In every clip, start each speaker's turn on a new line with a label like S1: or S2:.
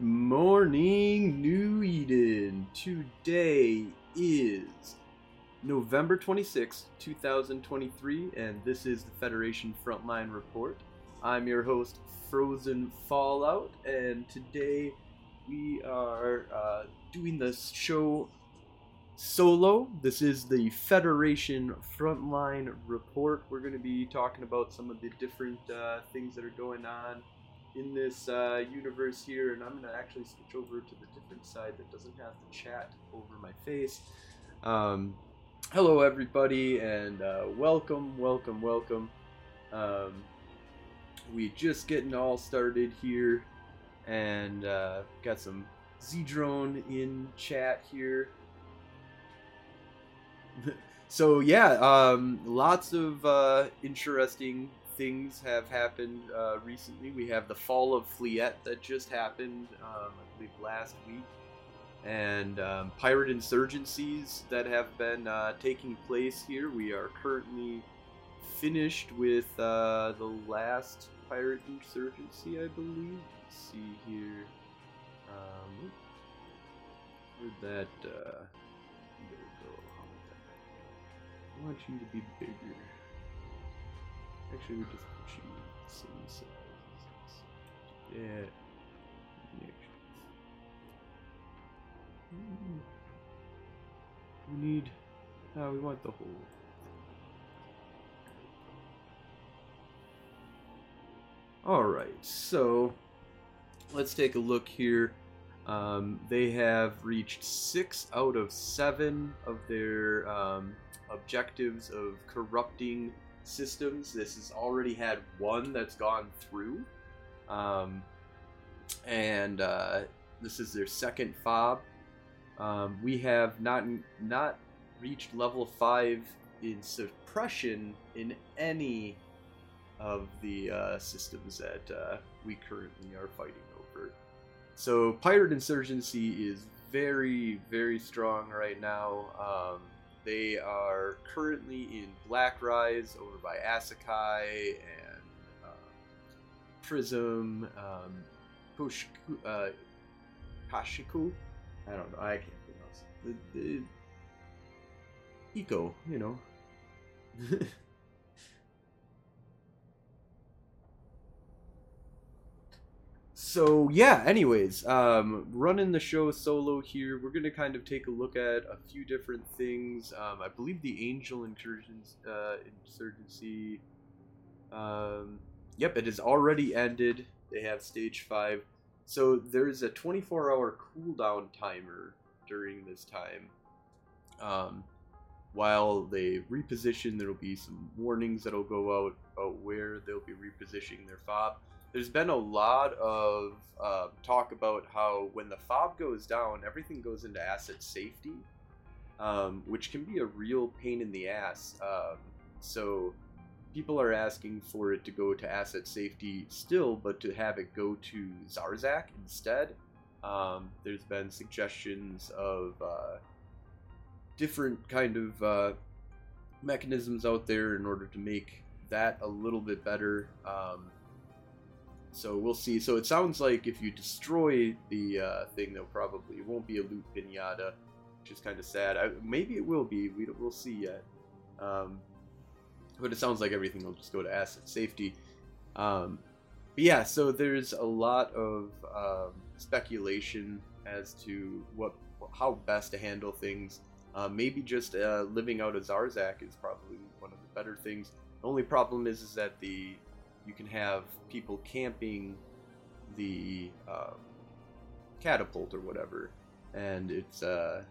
S1: morning, New Eden. Today is November 26, 2023, and this is the Federation Frontline Report. I'm your host, Frozen Fallout, and today we are uh, doing this show solo. This is the Federation Frontline Report. We're going to be talking about some of the different uh, things that are going on in this uh, universe here, and I'm going to actually switch over to the different side that doesn't have the chat over my face. Um, hello, everybody, and uh, welcome, welcome, welcome. Um, we just getting all started here, and uh, got some Z drone in chat here. so yeah, um, lots of uh, interesting things have happened uh, recently. We have the fall of Fliette that just happened, um, I believe, last week, and um, pirate insurgencies that have been uh, taking place here. We are currently finished with uh, the last pirate insurgency, I believe. Let's see here. Um, where'd that uh? I want you to be bigger. Actually, we just the same size. Yeah. We need. No, we want the whole. Alright, so let's take a look here. Um, they have reached six out of seven of their um, objectives of corrupting systems. This has already had one that's gone through. Um, and uh, this is their second fob. Um, we have not not reached level five in suppression in any of the uh, systems that uh, we currently are fighting over. So pirate insurgency is very very strong right now. Um, they are currently in Black Rise over by Asakai and um, Prism, um, Pushku, uh. I don't know. I can't pronounce it. The, the Eco, you know. so yeah anyways um, running the show solo here we're gonna kind of take a look at a few different things. Um, i believe the angel incursions uh, insurgency um, yep it has already ended. They have stage 5 so there's a 24 hour cooldown timer during this time. Um, while they reposition there'll be some warnings that'll go out about where they'll be repositioning their fob there's been a lot of uh, talk about how when the fob goes down, everything goes into asset safety, um, which can be a real pain in the ass. Um, so people are asking for it to go to asset safety still, but to have it go to Zarzakh instead. Um, there's been suggestions of uh, different kind of uh, mechanisms out there in order to make that a little bit better. Um, so we'll see. So it sounds like if you destroy the uh, thing, there probably it won't be a loot pinata, which is kind of sad. I, maybe it will be. We we'll see yet. Um, but it sounds like everything will just go to asset safety. Um, but yeah, so there's a lot of um, speculation as to what how best to handle things. Uh, maybe just uh, living out of Zarzakh is probably one of the better things. The only problem is is that the you can have people camping the um, catapult or whatever, and it's uh,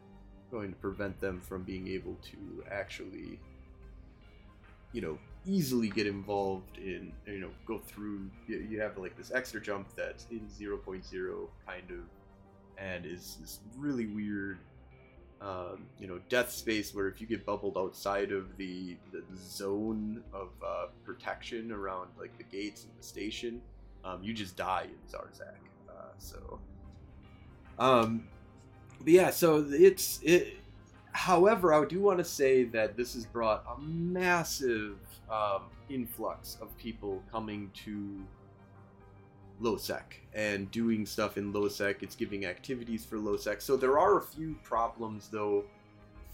S1: going to prevent them from being able to actually, you know, easily get involved in, you know, go through. You have like this extra jump that's in 0.0 kind of, and is this really weird um, you know, death space where if you get bubbled outside of the, the zone of uh, protection around like the gates and the station, um, you just die in Zarzakh. Uh, so, um, but yeah, so it's it. However, I do want to say that this has brought a massive um, influx of people coming to Lowsec and doing stuff in Lowsec. It's giving activities for Lowsec. So there are a few problems though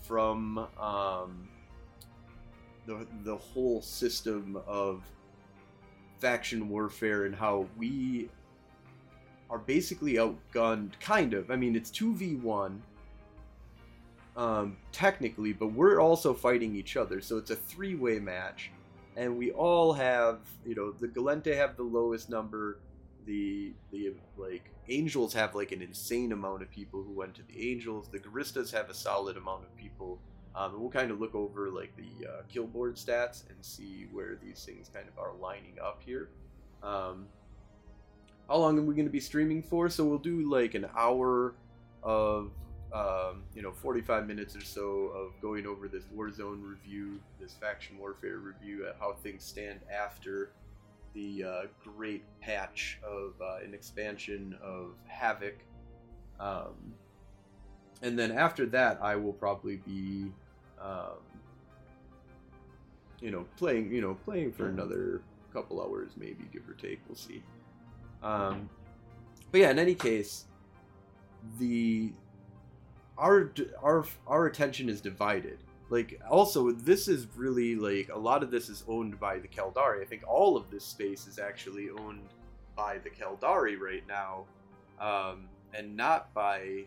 S1: from um, the the whole system of faction warfare and how we are basically outgunned. Kind of. I mean, it's two v one. Um, technically, but we're also fighting each other, so it's a three-way match, and we all have, you know, the Gallente have the lowest number, the the like Angels have like an insane amount of people who went to the Angels. The Guristas have a solid amount of people. Um, we'll kind of look over like the uh, kill board stats and see where these things kind of are lining up here. Um, how long are we going to be streaming for? So we'll do like an hour of um, you know 45 minutes or so of going over this Warzone review, this faction warfare review, at how things stand after the uh, great patch of uh, an expansion of Havoc. Um, and then after that, I will probably be, um, you know, playing, you know, playing for another couple hours, maybe give or take. We'll see. Um, but yeah, in any case, the our our our attention is divided like also this is really like a lot of this is owned by the Caldari. I think all of this space is actually owned by the Caldari right now, um, and not by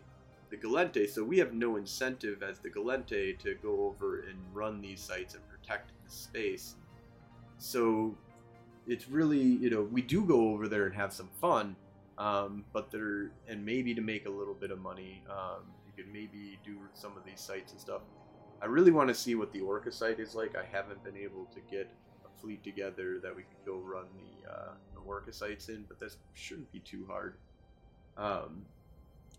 S1: the Gallente. So we have no incentive as the Gallente to go over and run these sites and protect the space. So it's really you know we do go over there and have some fun, um, but there and maybe to make a little bit of money. Um, you can maybe do some of these sites and stuff I really want to see what the Orca site is like. I haven't been able to get a fleet together that we could go run the, uh, the Orca sites in, but this shouldn't be too hard. Um,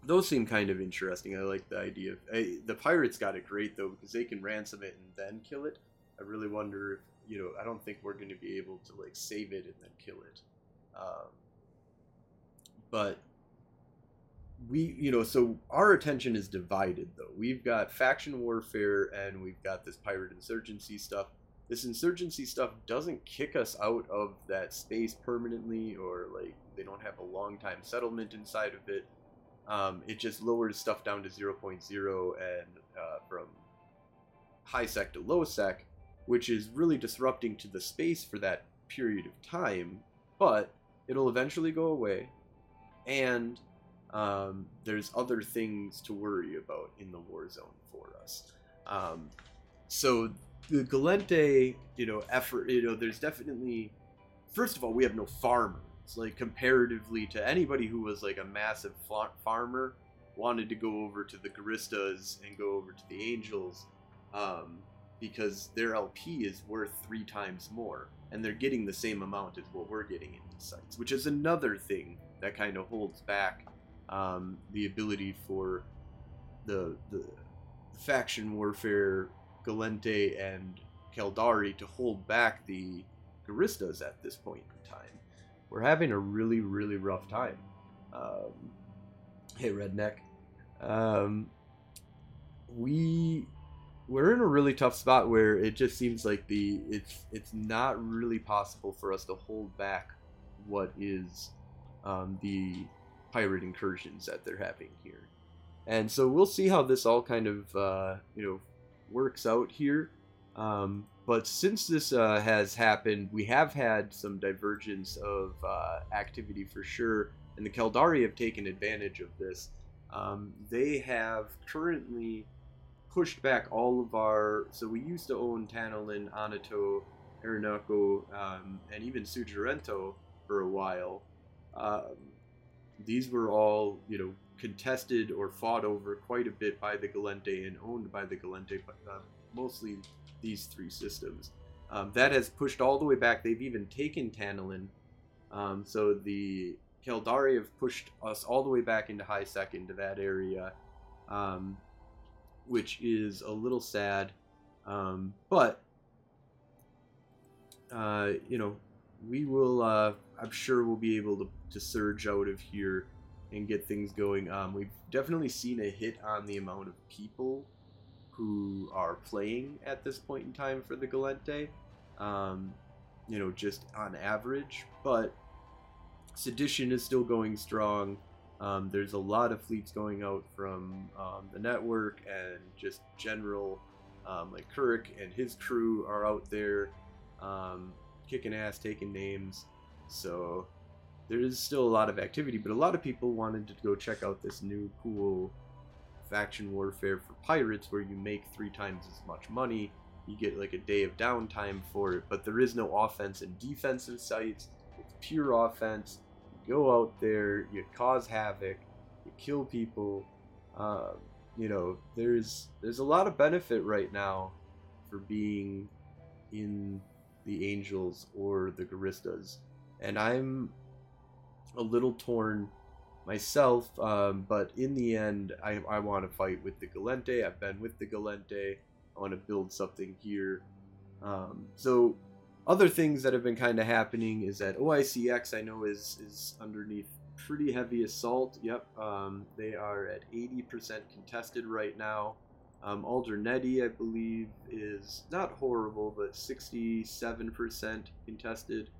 S1: those seem kind of interesting. I like the idea of I, the pirates got it great though because they can ransom it and then kill it. I really wonder if you know. I don't think we're going to be able to like save it and then kill it. Um, but we you know so our attention is divided though. We've got faction warfare and we've got this pirate insurgency stuff. This insurgency stuff doesn't kick us out of that space permanently or like they don't have a long time settlement inside of it. Um, it just lowers stuff down to 0.0 and uh, from high sec to low sec which is really disrupting to the space for that period of time but it'll eventually go away. And um, there's other things to worry about in the war zone for us. Um, so the Gallente, you know, effort, you know, there's definitely, first of all, we have no farmers. Like comparatively to anybody who was like a massive farmer, wanted to go over to the Guristas and go over to the Angels, um, because their LP is worth three times more, and they're getting the same amount as what we're getting in these sites, which is another thing that kind of holds back um, the ability for the, the faction warfare Gallente and Caldari to hold back the Guristas at this point in time. We're having a really, really rough time. Um, hey, redneck. Um, we we're in a really tough spot where it just seems like the it's it's not really possible for us to hold back what is um, the pirate incursions that they're having here. And so we'll see how this all kind of uh, you know works out here. Um, but since this uh, has happened, we have had some divergence of uh, activity for sure, and the Caldari have taken advantage of this. Um, they have currently pushed back all of our. So we used to own Tanalin, Anato, Aranako, um, and even Sujirento for a while. Um, these were all, you know, contested or fought over quite a bit by the Gallente and owned by the Gallente, uh, mostly these three systems. Um, that has pushed all the way back. They've even taken Tantalin. Um, so the Caldari have pushed us all the way back into high into that area, um, which is a little sad. Um, but, uh, you know, we will, uh, I'm sure we'll be able to to surge out of here and get things going. Um, we've definitely seen a hit on the amount of people who are playing at this point in time for the Gallente, Um, you know, just on average, but Sedition is still going strong. Um, there's a lot of fleets going out from um, the network and just general. Um, like Kirk and his crew are out there um, kicking ass, taking names. So there is still a lot of activity, but a lot of people wanted to go check out this new cool faction warfare for pirates where you make three times as much money. You get like a day of downtime for it, but there is no offense and defensive sites. It's pure offense. You go out there, you cause havoc, you kill people. Um, you know, there's there's a lot of benefit right now for being in the Angels or the Guristas, and I'm a little torn myself. Um, but in the end, I, I want to fight with the Gallente. I've been with the Gallente. I want to build something here. Um, so other things that have been kind of happening is that OICX I know is is underneath pretty heavy assault. Yep, um, they are at 80% contested right now. Um, Alderneti, I believe, is not horrible, but 67% contested.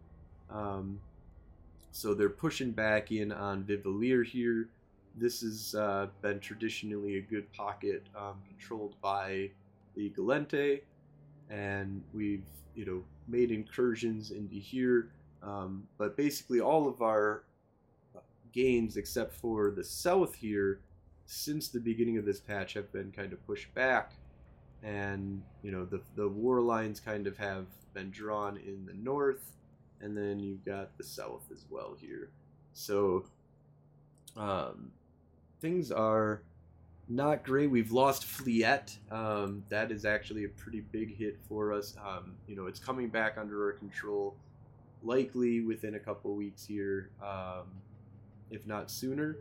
S1: Um, so they're pushing back in on Vivalier here. This has uh, been traditionally a good pocket um, controlled by the Gallente, and we've you know made incursions into here. Um, but basically, all of our gains, except for the south here, since the beginning of this patch, have been kind of pushed back, and you know the the war lines kind of have been drawn in the north and then you've got the south as well here. So um, things are not great. We've lost Fleet. Um, that is actually a pretty big hit for us. Um, you know, it's coming back under our control, likely within a couple weeks here, um, if not sooner.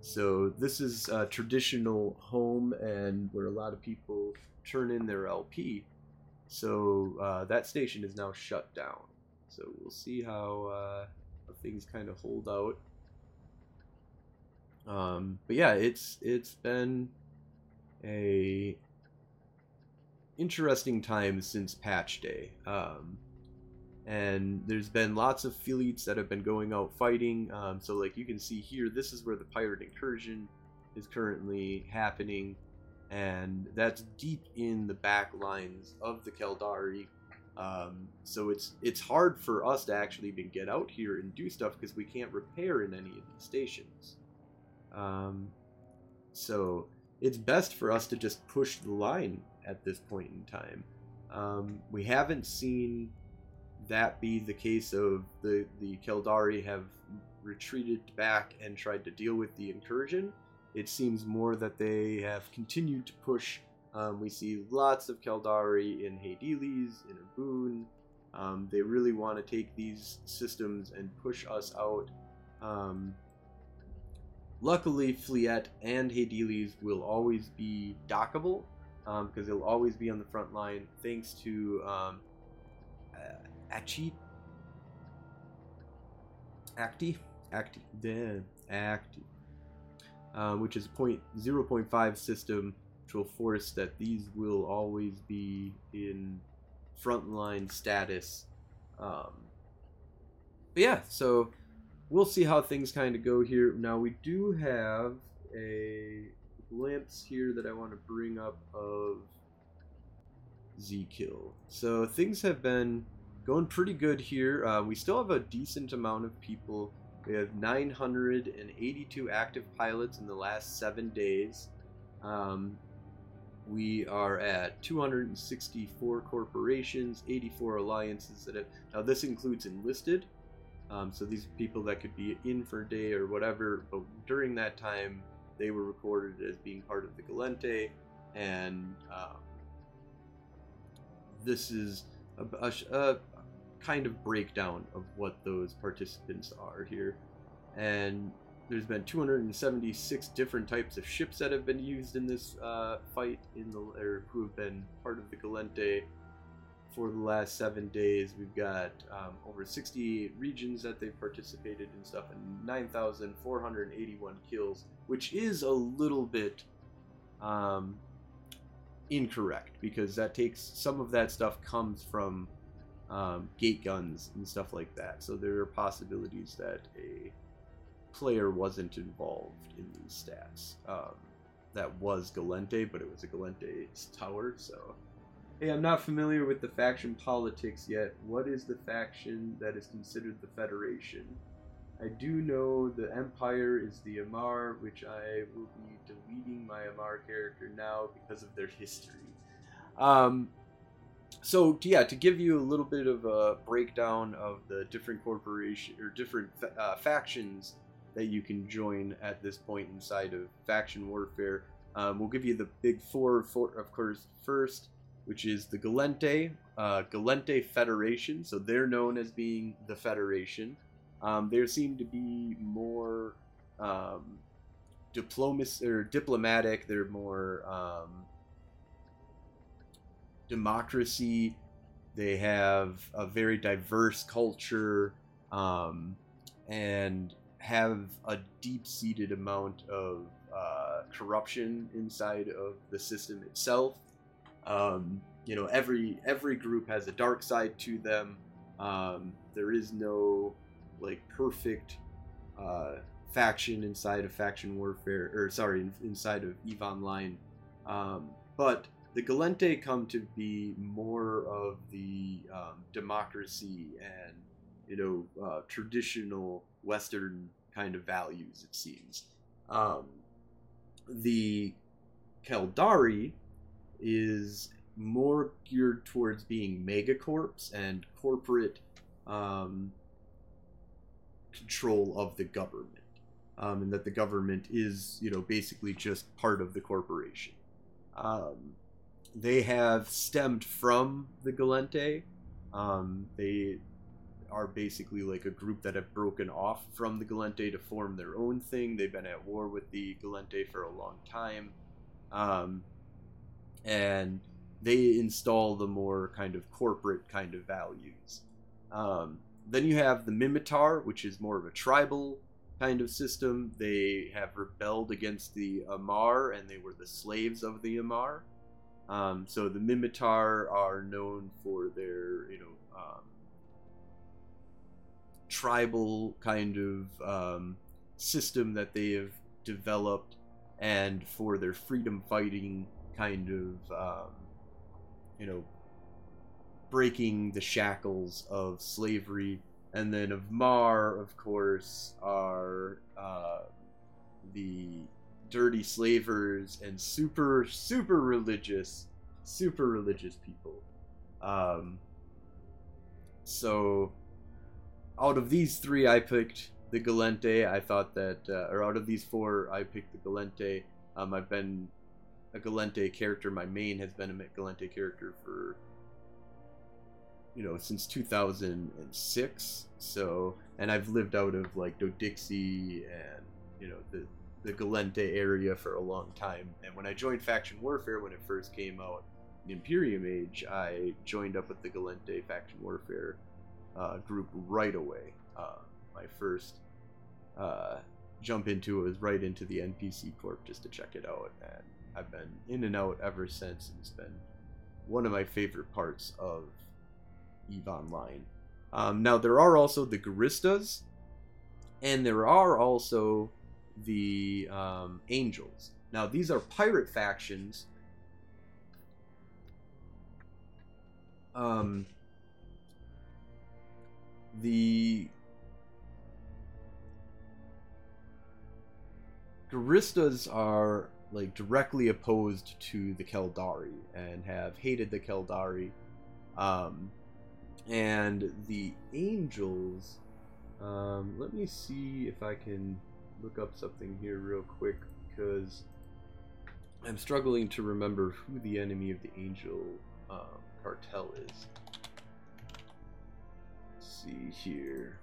S1: So this is a traditional home and where a lot of people turn in their LP. So uh, that station is now shut down. So we'll see how, uh, things kind of hold out. Um, but yeah, it's it's been a interesting time since patch day. Um, and there's been lots of fleets that have been going out fighting. Um, so like you can see here, this is where the pirate incursion is currently happening, and that's deep in the back lines of the Caldari um, so it's it's hard for us to actually even get out here and do stuff because we can't repair in any of these stations. Um, so it's best for us to just push the line at this point in time. Um, we haven't seen that be the case of the the Caldari have retreated back and tried to deal with the incursion. It seems more that they have continued to push um, we see lots of Caldari in Hydaelys, in Urboon. Um, they really want to take these systems and push us out. Um, luckily, Fleet and Hydaelys will always be dockable because um, they'll always be on the front line thanks to um, uh, Acti. Acti? Acti. Acti. Uh, which is point, 0.5 system force that these will always be in frontline status. Um, but yeah, so we'll see how things kind of go here. Now we do have a glimpse here that I want to bring up of Z-Kill. So things have been going pretty good here. Uh, we still have a decent amount of people. We have 982 active pilots in the last seven days. Um, we are at 264 corporations, 84 alliances that have. Now, this includes enlisted. Um, so these people that could be in for a day or whatever, but during that time, they were recorded as being part of the Gallente, and um, this is a, a, a, kind of breakdown of what those participants are here. And there's been 276 different types of ships that have been used in this uh, fight in the or who have been part of the Gallente for the last seven days. We've got um, over 68 regions that they've participated in stuff and 9,481 kills, which is a little bit um, incorrect because that takes some of that stuff comes from um, gate guns, and stuff like that. So there are possibilities that a player wasn't involved in these stats. Um, that was Gallente, but it was a Gallente's tower, so. Hey, I'm not familiar with the faction politics yet. What is the faction that is considered the Federation? I do know the Empire is the Amarr, which I will be deleting my Amarr character now because of their history. Um, so yeah, to give you a little bit of a breakdown of the different corporation or different uh, factions that you can join at this point inside of faction warfare, um, we'll give you the big four, four of course, first, which is the Gallente, uh, Gallente Federation. So they're known as being the Federation. Um, there seem to be more um, or diplomatic. They're more um, democracy. They have a very diverse culture um, and have a deep-seated amount of uh, corruption inside of the system itself. Um, you know, every every group has a dark side to them. Um, there is no like perfect uh, faction inside of faction warfare, or sorry, inside of Eve Online. Um, but the Gallente come to be more of the um, democracy and you know uh, traditional Western kind of values. It seems. Um, the Caldari is more geared towards being megacorps and corporate um, control of the government, um, and that the government is, you know, basically just part of the corporation. Um, they have stemmed from the Gallente. Um, they are basically like a group that have broken off from the Gallente to form their own thing. They've been at war with the Gallente for a long time. Um, and they install the more kind of corporate kind of values. Um, then you have the Minmatar, which is more of a tribal kind of system. They have rebelled against the Amarr, and they were the slaves of the Amarr. Um, so the Minmatar are known for their, you know, tribal kind of um, system that they have developed, and for their freedom fighting kind of, um, you know, breaking the shackles of slavery. And then of mar of course, are uh, the dirty slavers and super, super religious, super religious people. Um, so, out of these three, I picked the Gallente. I thought that, uh, or out of these four, I picked the Gallente. Um, I've been a Gallente character. My main has been a Gallente character for you know since 2006 so and i've lived out of like Dodixie and you know the the Gallente area for a long time and when i joined faction warfare when it first came out Empyrean Age i joined up with the Gallente faction warfare uh, group right away uh, my first uh, jump into it was right into the npc corp just to check it out and i've been in and out ever since it's been one of my favorite parts of EVE Online. Um, now, there are also the Guristas, and there are also the um, Angels. Now, these are pirate factions. Um, the Guristas are like directly opposed to the Caldari and have hated the Caldari. Um, and the angels um, let me see if I can look up something here real quick because I'm struggling to remember who the enemy of the angel um, cartel is. See here.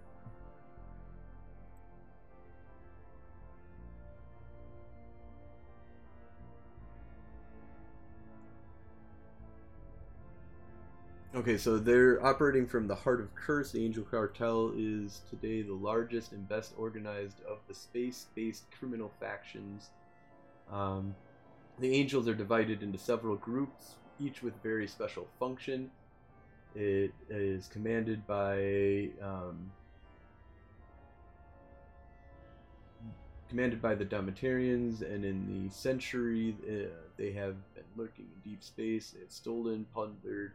S1: Okay, so they're operating from the heart of Curse. The Angel Cartel is today the largest and best organized of the space-based criminal factions. Um, the Angels are divided into several groups, each with very special function. It is commanded by um, commanded by the Damatarians, and in the century, uh, they have been lurking in deep space. They have stolen, plundered,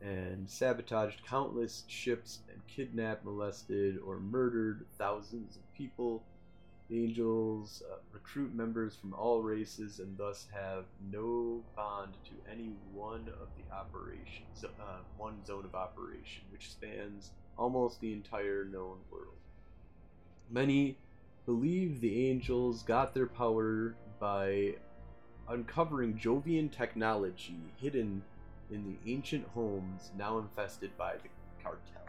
S1: and sabotaged countless ships and kidnapped, molested, or murdered thousands of people. Angels uh, recruit members from all races and thus have no bond to any one of the operations, uh, one zone of operation, which spans almost the entire known world. Many believe the angels got their power by uncovering Jovian technology hidden in the ancient homes now infested by the cartel.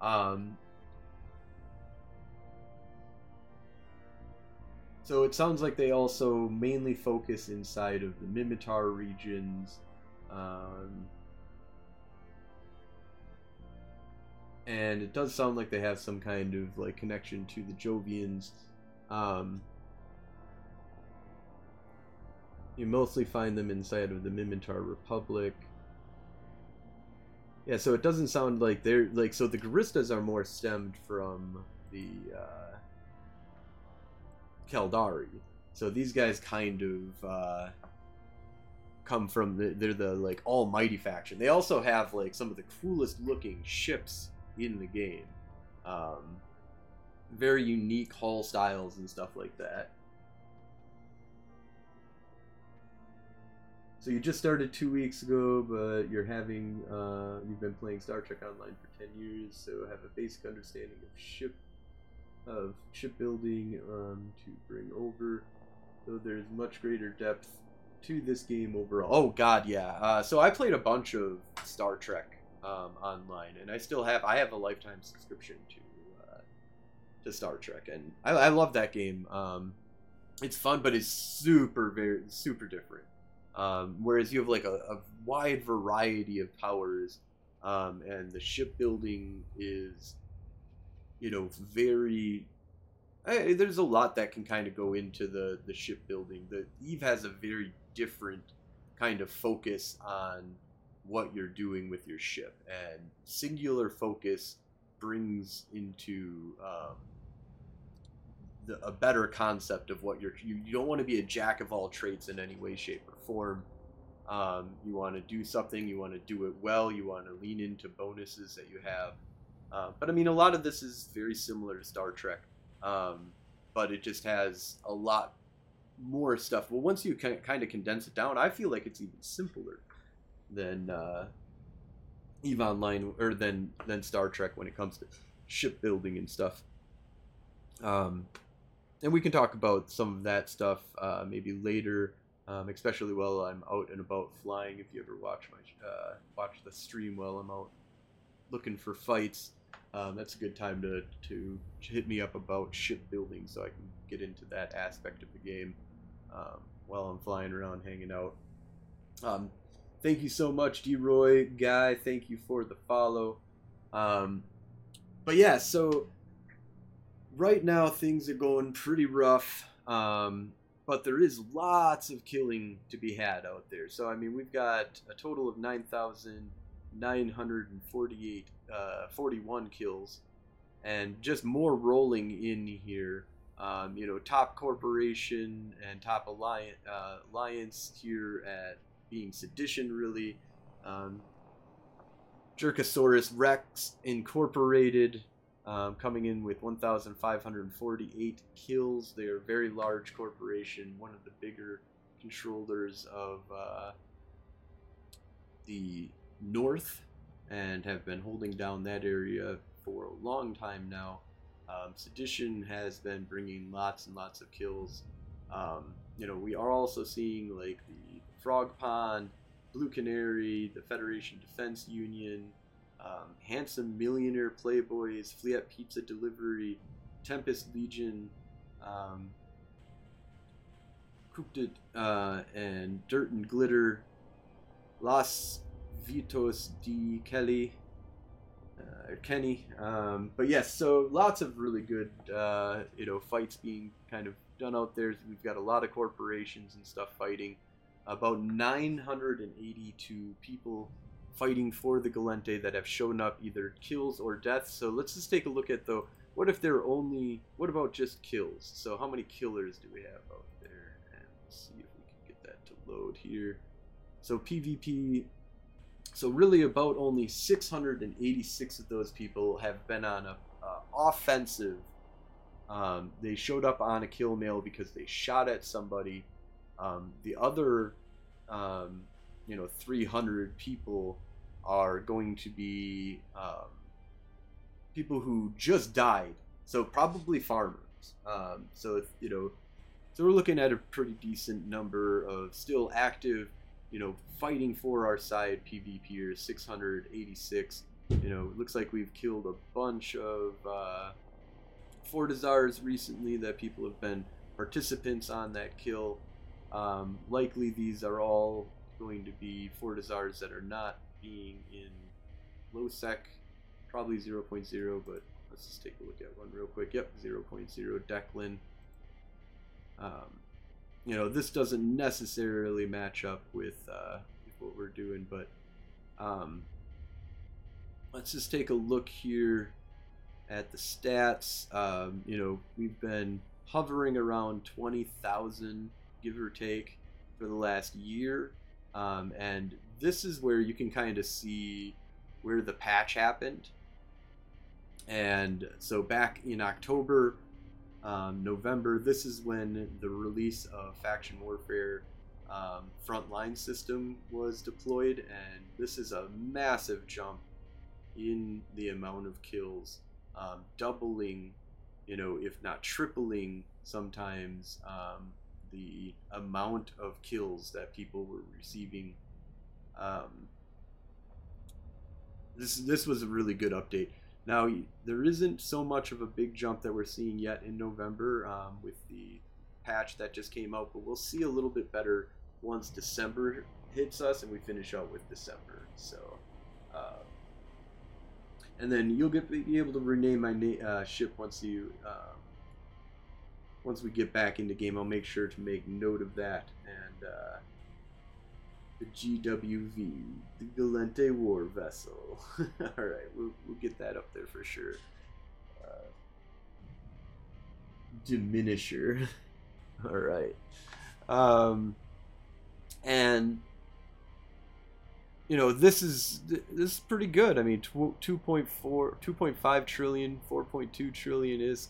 S1: Um, so it sounds like they also mainly focus inside of the Minmatar regions. Um, and it does sound like they have some kind of like connection to the Jovians. Um, you mostly find them inside of the Minmatar Republic. Yeah, so it doesn't sound like they're like so the Guristas are more stemmed from the uh, Caldari. So these guys kind of uh, come from the, they're the like almighty faction. They also have like some of the coolest looking ships in the game. Um, very unique hull styles and stuff like that. So you just started two weeks ago, but you're having uh, you've been playing Star Trek Online for ten years, so have a basic understanding of ship of shipbuilding um, to bring over. Though there's much greater depth to this game overall. Oh God, yeah. Uh, so I played a bunch of Star Trek um, online, and I still have I have a lifetime subscription to uh, to Star Trek, and I, I love that game. Um, it's fun, but it's super very super different. Um, whereas you have like a, a wide variety of powers, um, and the shipbuilding is, you know, very. I, there's a lot that can kind of go into the the shipbuilding. The Eve has a very different kind of focus on what you're doing with your ship, and singular focus brings into um, the, a better concept of what you're. You, you don't want to be a jack of all trades in any way, shape, or form. Um, you want to do something, you want to do it well, you want to lean into bonuses that you have. Uh, but I mean, a lot of this is very similar to Star Trek, um, but it just has a lot more stuff. Well, once you kind of condense it down, I feel like it's even simpler than uh, Eve Online or than than Star Trek when it comes to shipbuilding and stuff. Um, and we can talk about some of that stuff uh, maybe later, um, especially while I'm out and about flying. If you ever watch my uh, watch the stream while I'm out looking for fights, um, that's a good time to to hit me up about shipbuilding so I can get into that aspect of the game um, while I'm flying around hanging out. Um, thank you so much, D Roy guy. Thank you for the follow. Um, but yeah, so right now things are going pretty rough. Um, but there is lots of killing to be had out there. So I mean, we've got a total of nine thousand nine hundred and forty-eight, uh, 41 kills, and just more rolling in here. Um, you know, top corporation and top alliance, uh, alliance here at being sedition, really. Um, Jerkosaurus Rex Incorporated um, coming in with 1,548 kills. They are a very large corporation, one of the bigger controllers of uh, the North, and have been holding down that area for a long time now. Um, Sedition has been bringing lots and lots of kills. Um, you know, we are also seeing like the Frog Pond, Blue Canary, the Federation Defense Union, um, Handsome Millionaire Playboys, Fleet Pizza Delivery, Tempest Legion, um, uh, and Dirt and Glitter, Los Vitos de Kelly, uh, Kenny. Um, but yes, so lots of really good, uh, you know, fights being kind of done out there. We've got a lot of corporations and stuff fighting. About 982 people fighting for the Gallente that have shown up either kills or deaths. So let's just take a look at though. What if they're only? What about just kills? So how many killers do we have out there? And let's see if we can get that to load here. So PvP. So really, about only 686 of those people have been on a offensive. Um, they showed up on a kill mail because they shot at somebody. Um, the other, um, you know, 300 people are going to be um, people who just died. So probably farmers. Um, so if, you know, so we're looking at a pretty decent number of still active, you know, fighting for our side PvPers. 686. You know, it looks like we've killed a bunch of uh, Fortizars recently that people have been participants on that kill. Um, likely these are all going to be Fortizars that are not being in low sec, probably 0.0, but let's just take a look at one real quick. Yep, 0.0 Declan. Um, you know, this doesn't necessarily match up with, uh, what we're doing, but um, let's just take a look here at the stats. Um, you know, we've been hovering around 20,000, give or take, for the last year. Um, and this is where you can kind of see where the patch happened. And so back in October, um, November, this is when the release of Faction Warfare um, frontline system was deployed, and this is a massive jump in the amount of kills, um, doubling, you know, if not tripling sometimes um, the amount of kills that people were receiving. Um, this this was a really good update. Now there isn't so much of a big jump that we're seeing yet in November um, with the patch that just came out, but we'll see a little bit better once December hits us and we finish out with December. So, uh, and then you'll get be able to rename my na- uh, ship once you um, once we get back into game. I'll make sure to make note of that and. Uh, the GWV, the Gallente War Vessel. All right, we'll, we'll get that up there for sure. Uh, diminisher. All right. Um, and you know this is this is pretty good. I mean, 2.4, 2.5 trillion, 4.2 trillion ISK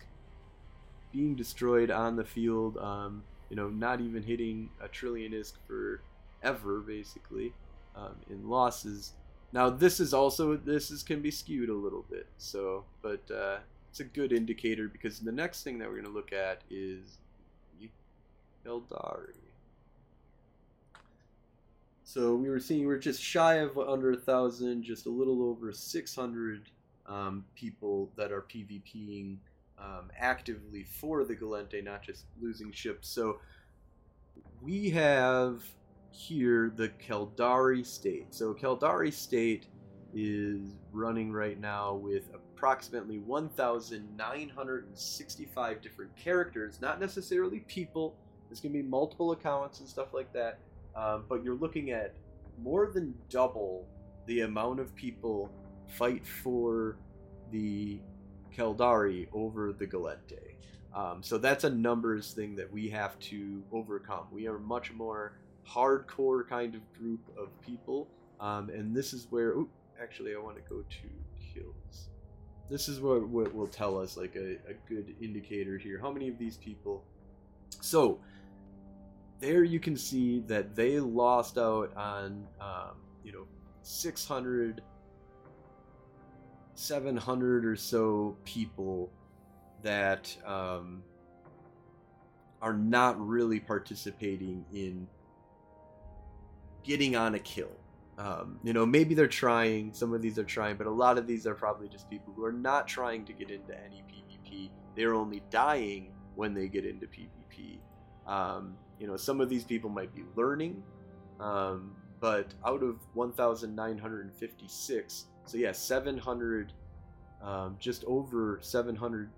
S1: being destroyed on the field. Um, you know, not even hitting a trillion ISK for ever basically um, in losses. Now this is also this is can be skewed a little bit. So, but uh, it's a good indicator because the next thing that we're going to look at is Caldari. So we were seeing we're just shy of under a thousand, just a little over 600 um, people that are PvPing um, actively for the Gallente, not just losing ships. So we have here the Caldari state. So Caldari state is running right now with approximately 1,965 different characters, not necessarily people. There's going to be multiple accounts and stuff like that, um, but you're looking at more than double the amount of people fight for the Caldari over the Gallente. Um, so that's a numbers thing that we have to overcome. We are much more hardcore kind of group of people. Um, and this is where, oh, actually, I want to go to kills. This is what, what will tell us like a, a good indicator here. How many of these people? So there you can see that they lost out on, um, you know, 600, 700 or so people that um, are not really participating in getting on a kill. Um, you know, maybe they're trying, some of these are trying, but a lot of these are probably just people who are not trying to get into any PvP. They're only dying when they get into PvP. Um, you know, some of these people might be learning, um, but out of 1,956, so yeah, 700, um, just over 700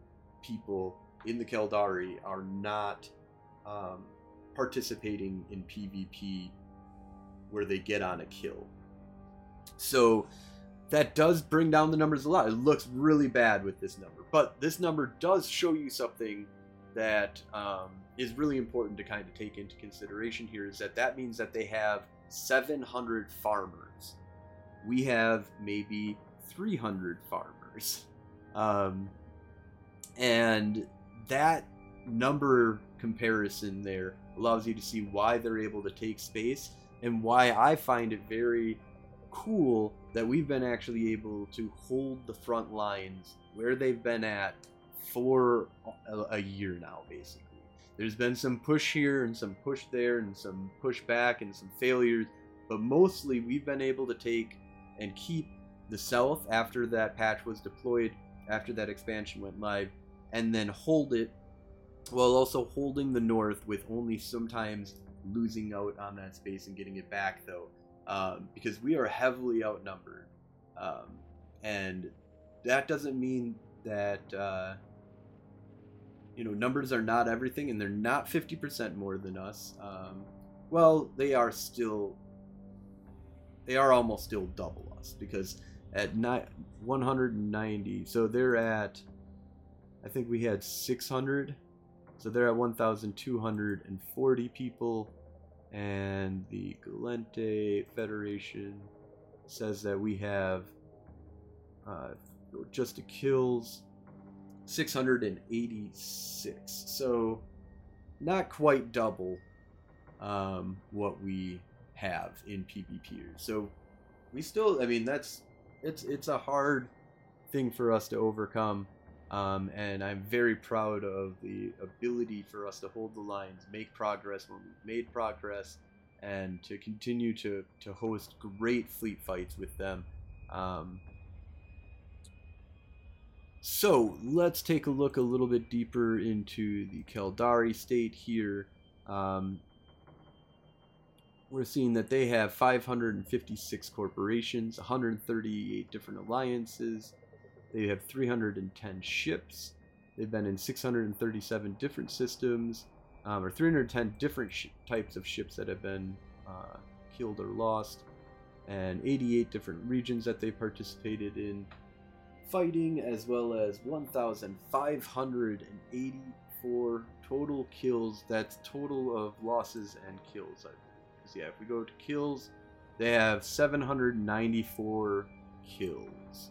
S1: people in the Caldari are not um, participating in PvP where they get on a kill. So that does bring down the numbers a lot. It looks really bad with this number, but this number does show you something that um, is really important to kind of take into consideration here. Is that that means that they have 700 farmers. We have maybe 300 farmers, um, and that number comparison there allows you to see why they're able to take space and why I find it very cool that we've been actually able to hold the front lines where they've been at for a, a year now, basically. There's been some push here and some push there and some push back and some failures, but mostly we've been able to take and keep the south after that patch was deployed, after that expansion went live, and then hold it while also holding the north with only sometimes losing out on that space and getting it back though um, because we are heavily outnumbered, um, and that doesn't mean that uh, you know numbers are not everything, and they're not fifty percent more than us. Um, well, they are still they are almost still double us because at ni- 190, so they're at I think we had 600, so they're at 1,240 people and the Gallente Federation says that we have uh, just a kills 686 so not quite double um, what we have in PvP so we still I mean that's it's it's a hard thing for us to overcome um, and I'm very proud of the ability for us to hold the lines, make progress when we've made progress, and to continue to, to host great fleet fights with them. Um, so let's take a look a little bit deeper into the Caldari state here. Um, we're seeing that they have 556 corporations, 138 different alliances, they have 310 ships. They've been in 637 different systems, um, or 310 different sh- types of ships that have been uh, killed or lost, and 88 different regions that they participated in fighting, as well as 1,584 total kills. That's total of losses and kills. Because, yeah, if we go to kills, they have 794 kills.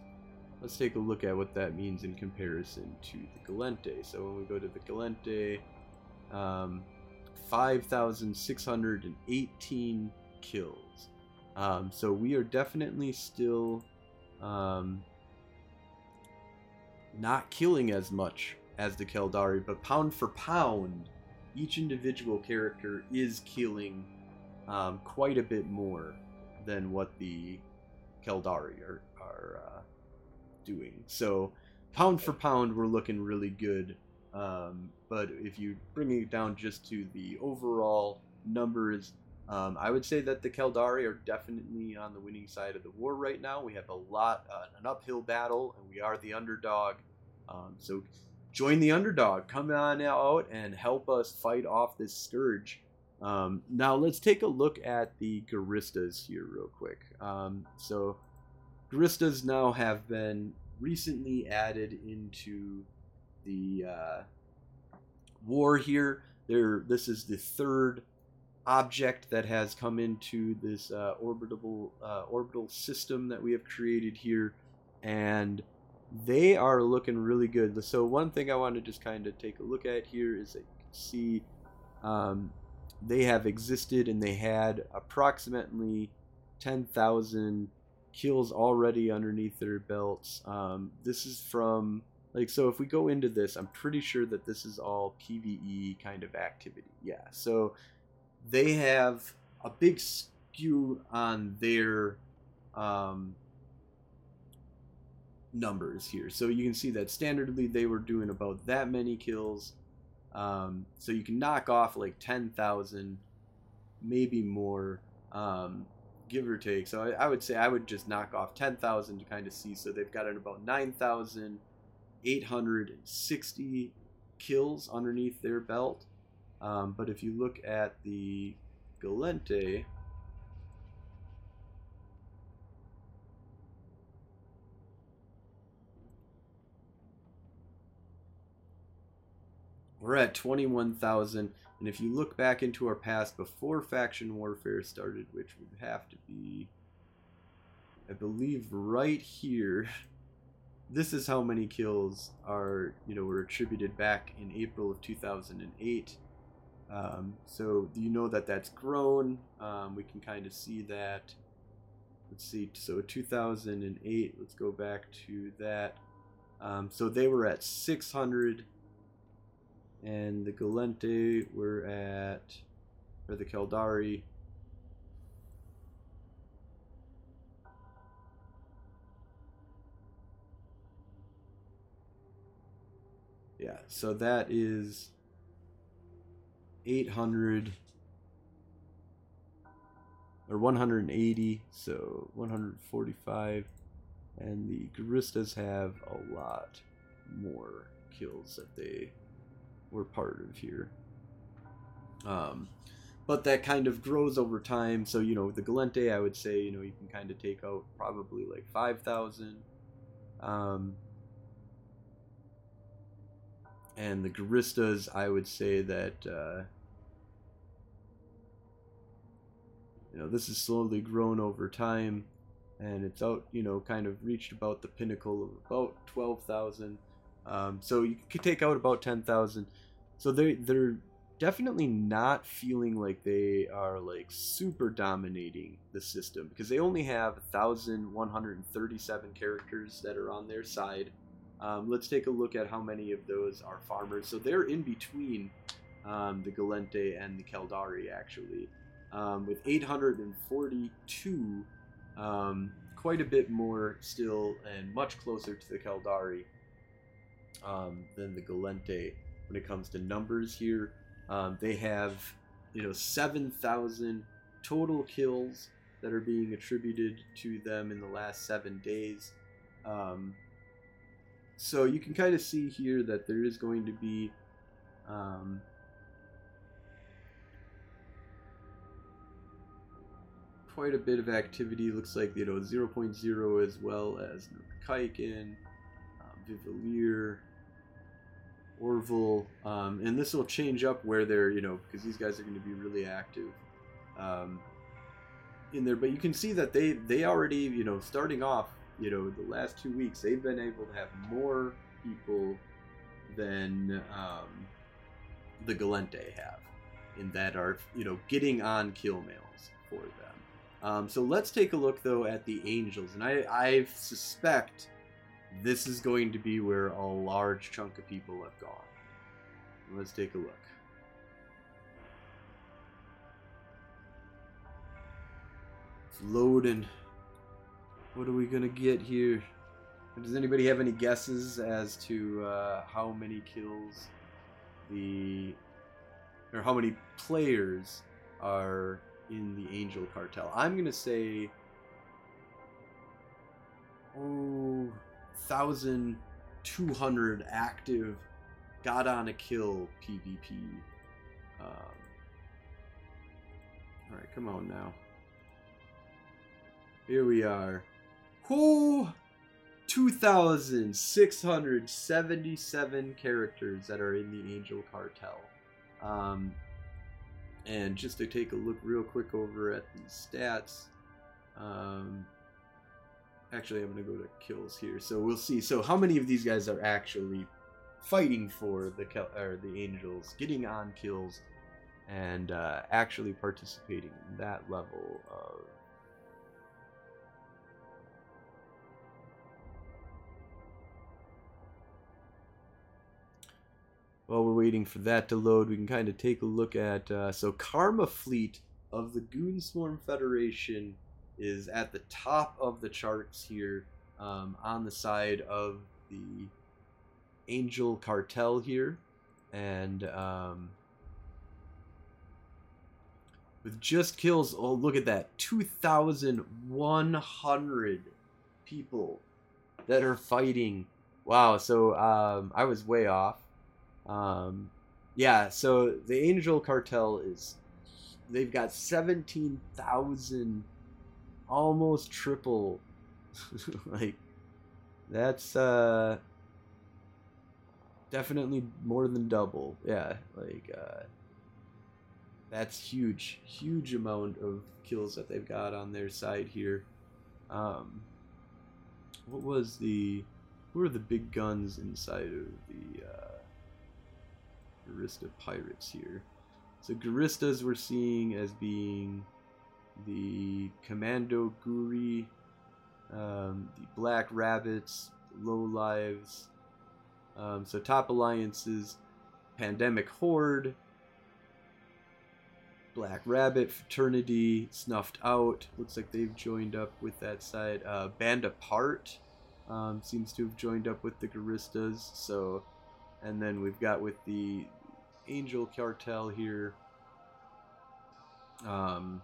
S1: Let's take a look at what that means in comparison to the Gallente. So when we go to the Gallente, um, 5,618 kills. Um, so we are definitely still um, not killing as much as the Caldari, but pound for pound, each individual character is killing um, quite a bit more than what the Caldari are, are uh, doing. So pound for pound, we're looking really good. Um, but if you bring it down just to the overall numbers, um, I would say that the Caldari are definitely on the winning side of the war right now. We have a lot, uh, an uphill battle, and we are the underdog. Um, so join the underdog. Come on out and help us fight off this scourge. Um, now let's take a look at the Guristas here real quick. Um, so Guristas now have been recently added into the uh, war here. This is the third object that has come into this uh, orbital uh, orbital system that we have created here, and they are looking really good. So one thing I want to just kind of take a look at here is that you can see um, they have existed and they had approximately 10,000 kills already underneath their belts. Um, this is from like so if we go into this, I'm pretty sure that this is all PVE kind of activity. Yeah, so they have a big skew on their um, numbers here. So you can see that standardly they were doing about that many kills. Um, so you can knock off like 10,000, maybe more. Um, give or take. So I, I would say I would just knock off 10,000 to kind of see. So they've got about 9,860 kills underneath their belt. Um, but if you look at the Gallente, we're at 21,000. And if you look back into our past before faction warfare started, which would have to be, I believe, right here, this is how many kills are, you know, were attributed back in April of 2008. Um, so you know that that's grown. Um, we can kind of see that. Let's see. So 2008. Let's go back to that. Um, so they were at 600 and the Gallente were at, or the Caldari. Yeah, so that is 800 or 180, so 145, and the Guristas have a lot more kills that they were part of here. Um, but that kind of grows over time. So you know, the Gallente, I would say, you know, you can kind of take out probably like five thousand. Um, and the Guristas, I would say that uh, you know this has slowly grown over time, and it's out, you know, kind of reached about the pinnacle of about twelve thousand. Um, so you could take out about 10,000. So they they're definitely not feeling like they are like super dominating the system because they only have 1,137 characters that are on their side. Um, let's take a look at how many of those are farmers. So they're in between um, the gallente and the Caldari actually, um, with 842, um, quite a bit more still and much closer to the Caldari um, than the Gallente when it comes to numbers here. Um, they have, you know, 7,000 total kills that are being attributed to them in the last seven days. Um, so you can kind of see here that there is going to be um, quite a bit of activity. Looks like you know 0.0 as well as Kaiken, um, Vivalier, Orville, um, and this will change up where they're, you know, because these guys are going to be really active um, in there. But you can see that they they already, you know, starting off, you know, the last two weeks, they've been able to have more people than um, the Gallente have, in that are, you know, getting on kill mails for them. Um, so let's take a look though at the Angels, and I I suspect this is going to be where a large chunk of people have gone. Let's take a look. It's loading. What are we gonna get here? Does anybody have any guesses as to uh, how many kills the or how many players are in the Angel Cartel? I'm gonna say oh 1,200 active got on a kill PvP. Um, all right, come on now. Here we are. Whoo! 2,677 characters that are in the Angel Cartel. Um, and just to take a look real quick over at the stats, um, actually I'm gonna go to kills here. So we'll see. So how many of these guys are actually fighting for the or the Angels, getting on kills, and uh, actually participating in that level of. While we're waiting for that to load, we can kind of take a look at uh, so Karma Fleet of the Goonswarm Federation is at the top of the charts here um, on the side of the Angel Cartel here. And um, with just kills, oh, look at that 2,100 people that are fighting. Wow, so um, I was way off. Um, yeah, so the Angel Cartel is. They've got 17,000 almost triple. like that's uh definitely more than double. Yeah, like uh, that's huge, huge amount of kills that they've got on their side here. Um, what was the who are the big guns inside of the uh, Gurista pirates here? So Guristas we're seeing as being the Commando Guri, um, the Black Rabbits, Low Lives. Um, so top alliances, Pandemic Horde, Black Rabbit, Fraternity, Snuffed Out. Looks like they've joined up with that side. Uh, Band Apart um, seems to have joined up with the Guristas. So, and then we've got with the Angel Cartel here. Um,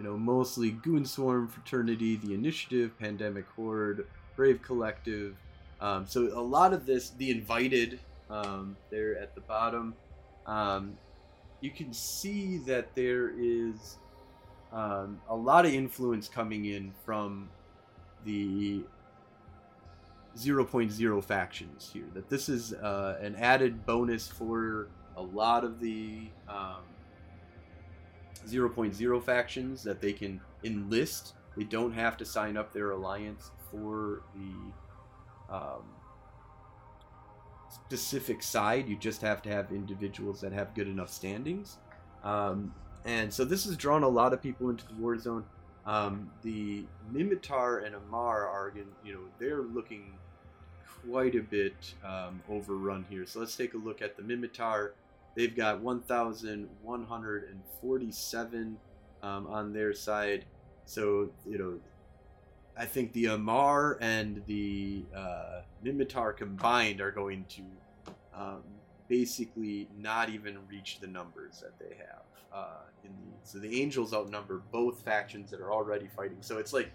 S1: you know, mostly Goon Swarm, Fraternity, The Initiative, Pandemic Horde, Brave Collective. Um, so a lot of this, the invited, um, there at the bottom, um, you can see that there is um, a lot of influence coming in from the 0.0 factions here. That this is uh, an added bonus for a lot of the um, 0.0 factions that they can enlist. They don't have to sign up their alliance for the um, specific side. You just have to have individuals that have good enough standings. Um, and so this has drawn a lot of people into the war zone. Um, the Minmatar and Amarr are, you know, they're looking quite a bit um, overrun here. So let's take a look at the Minmatar. They've got 1,147 um, on their side. So, you know, I think the Amarr and the uh, Minmatar combined are going to um, basically not even reach the numbers that they have. Uh, in the, so the Angels outnumber both factions that are already fighting. So it's like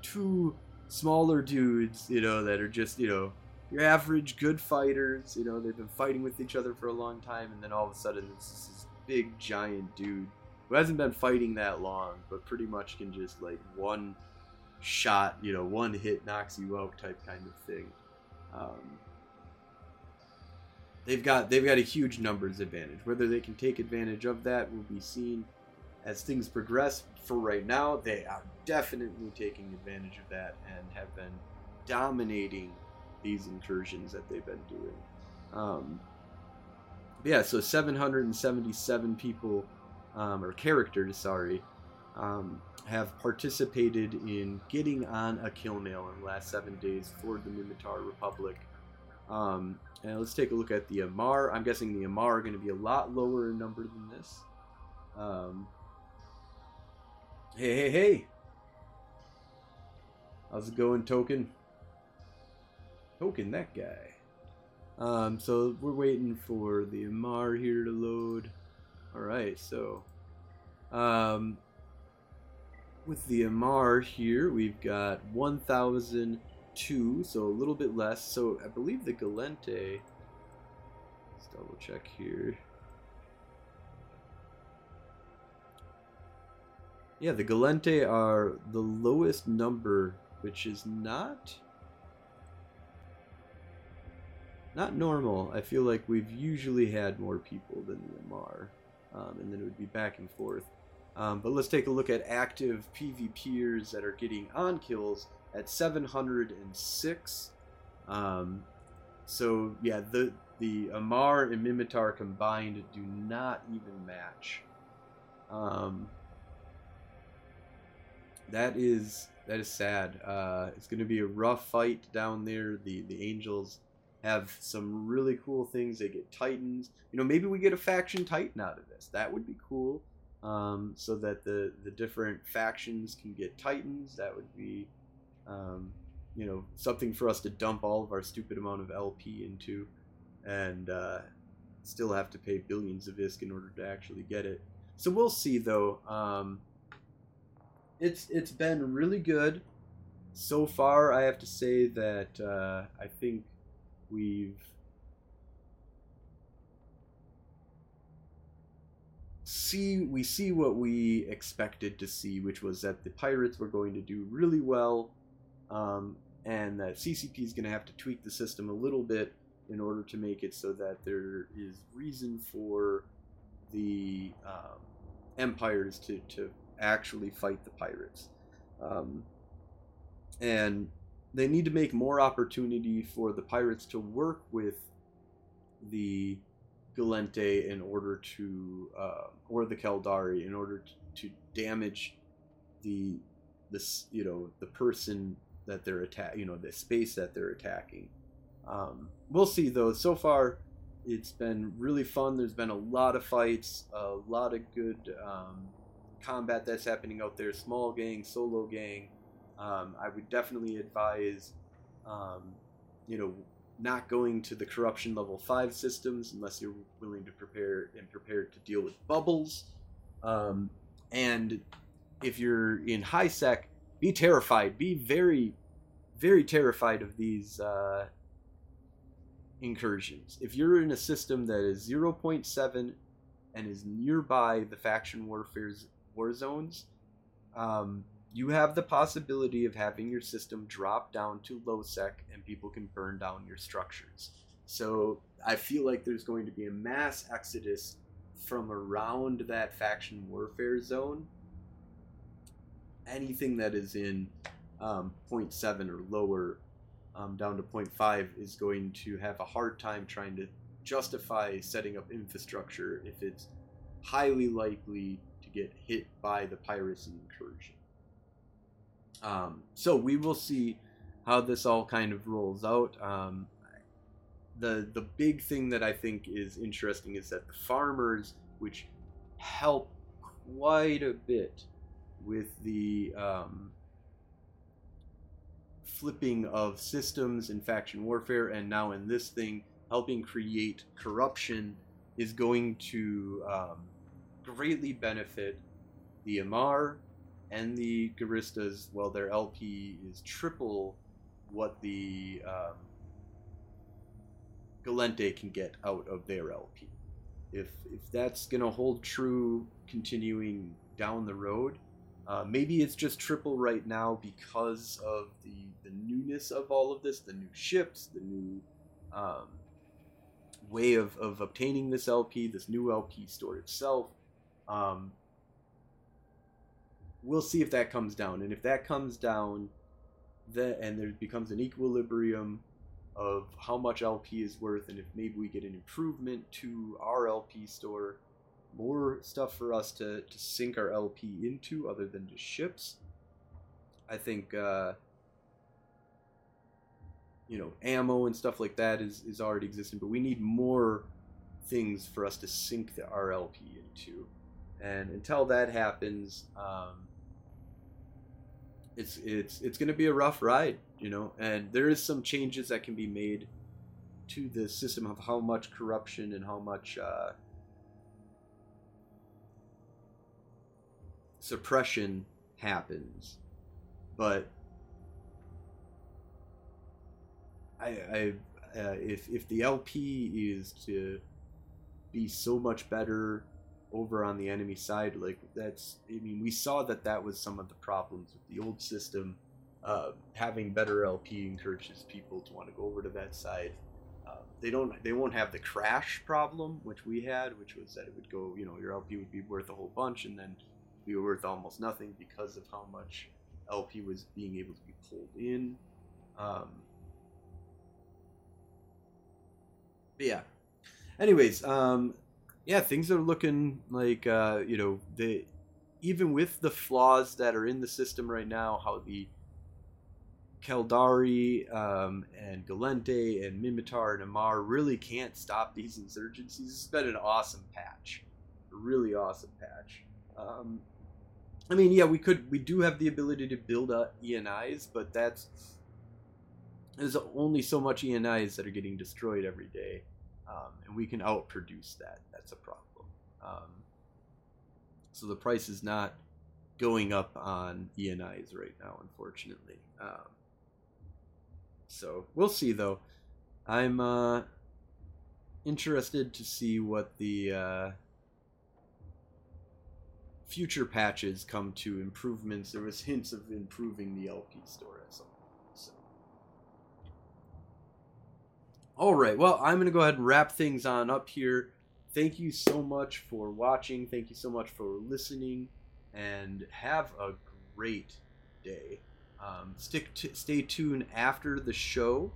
S1: two smaller dudes, you know, that are just, you know, your average good fighters. You know, they've been fighting with each other for a long time, and then all of a sudden it's this big giant dude who hasn't been fighting that long, but pretty much can just like one shot, you know, one hit knocks you out type kind of thing. Um, they've got they've got a huge numbers advantage. Whether they can take advantage of that will be seen as things progress. For right now, they are definitely taking advantage of that and have been dominating these incursions that they've been doing. Um, yeah, so 777 people, um, or characters, sorry, um, have participated in getting on a kill mail in the last seven days for the Minmatar Republic. Um, and let's take a look at the Amarr. I'm guessing the Amarr are going to be a lot lower in number than this. Um, hey, hey, hey! How's it going, Token? Token, that guy. Um, so we're waiting for the Amarr here to load. Alright, so um, with the Amarr here, we've got 1,002, so a little bit less. So I believe the Gallente. let's double check here. Yeah, the Gallente are the lowest number, which is not not normal. I feel like we've usually had more people than the Amarr, um, and then it would be back and forth. Um, but let's take a look at active PvPers that are getting on kills at 706. Um, so yeah, the the Amarr and Minmatar combined do not even match. Um, that is that is sad. Uh, it's going to be a rough fight down there. The the Angels have some really cool things. They get Titans. You know, maybe we get a faction Titan out of this. That would be cool. Um, so that the the different factions can get Titans. That would be, um, you know, something for us to dump all of our stupid amount of LP into, and uh, still have to pay billions of ISK in order to actually get it. So we'll see though. Um, it's it's been really good so far. I have to say that uh, I think we've see we see what we expected to see, which was that the pirates were going to do really well, um, and that CCP is going to have to tweak the system a little bit in order to make it so that there is reason for the um, empires to, to actually fight the pirates. Um, and they need to make more opportunity for the pirates to work with the Galente in order to, uh, or the Caldari in order to, to damage the this you know the person that they're attack you know the space that they're attacking. Um, we'll see though. So far, it's been really fun. There's been a lot of fights, a lot of good um, combat that's happening out there. Small gang, solo gang. Um, I would definitely advise, um, you know, not going to the corruption level five systems unless you're willing to prepare and prepared to deal with bubbles. Um, and if you're in high sec, be terrified. Be very, very terrified of these uh, incursions. If you're in a system that is 0.7 and is nearby the faction warfare's war zones, um, you have the possibility of having your system drop down to low sec and people can burn down your structures. So I feel like there's going to be a mass exodus from around that faction warfare zone. Anything that is in um, 0.7 or lower um, down to 0.5 is going to have a hard time trying to justify setting up infrastructure if it's highly likely to get hit by the piracy incursion. Um, so we will see how this all kind of rolls out. Um, the the big thing that I think is interesting is that the farmers, which help quite a bit with the um, flipping of systems in faction warfare, and now in this thing, helping create corruption, is going to um, greatly benefit the Amarr and the Guristas. Well, their LP is triple what the um, Gallente can get out of their LP. If if that's gonna hold true, continuing down the road, uh, maybe it's just triple right now because of the the newness of all of this, the new ships, the new um, way of, of obtaining this LP, this new LP store itself. Um, we'll see if that comes down, and if that comes down, that and there becomes an equilibrium of how much LP is worth, and if maybe we get an improvement to our LP store, more stuff for us to, to sink our LP into other than just ships. I think, uh, you know, ammo and stuff like that is, is already existing, but we need more things for us to sink the RLP into. And until that happens, um, it's it's it's going to be a rough ride, you know. And there is some changes that can be made to the system of how much corruption and how much uh, suppression happens, but I, I uh, if if the LP is to be so much better over on the enemy side, like that's I mean we saw that that was some of the problems with the old system. Uh, having better LP encourages people to want to go over to that side. Uh, they don't they won't have the crash problem which we had, which was that it would go you know your LP would be worth a whole bunch and then were worth almost nothing because of how much LP was being able to be pulled in. Um, but yeah. Anyways, um, yeah, things are looking like uh, you know the even with the flaws that are in the system right now, how the Caldari um, and Gallente and Minmatar and Amarr really can't stop these insurgencies. It's been an awesome patch, a really awesome patch. Um, I mean, yeah, we could, we do have the ability to build up ENIs, but that's there's only so much ENIs that are getting destroyed every day, um, and we can outproduce that. That's a problem. Um, so the price is not going up on ENIs right now, unfortunately. Um, so we'll see, though. I'm uh, interested to see what the uh, future patches come to improvements. There was hints of improving the LP store as well. So All right. Well, I'm going to go ahead and wrap things on up here. Thank you so much for watching. Thank you so much for listening. And have a great day. Um, stick t- stay tuned after the show.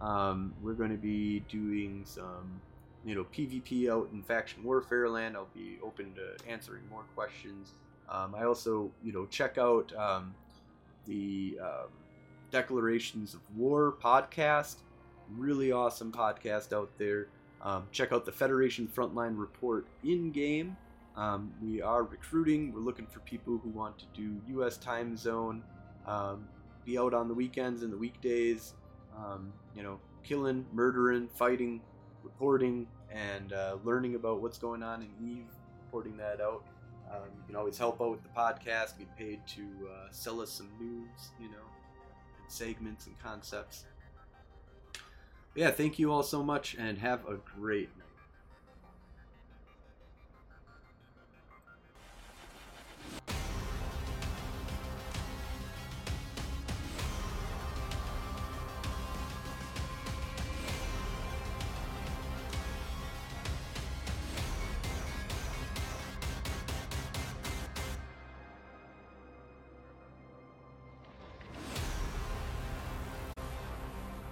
S1: Um, we're going to be doing some, you know, PvP out in faction warfare land. I'll be open to answering more questions. Um, I also, you know, check out um, the um, Declarations of War podcast. Really awesome podcast out there. Um, check out the Federation Frontline Report in game. Um, we are recruiting. We're looking for people who want to do U.S. time zone, um, be out on the weekends and the weekdays. Um, you know, killing, murdering, fighting, reporting, and uh, learning about what's going on in Eve. Reporting that out. Um, you can always help out with the podcast. Get paid to uh, sell us some news. You know, and segments and concepts. Yeah, thank you all so much, and have a great.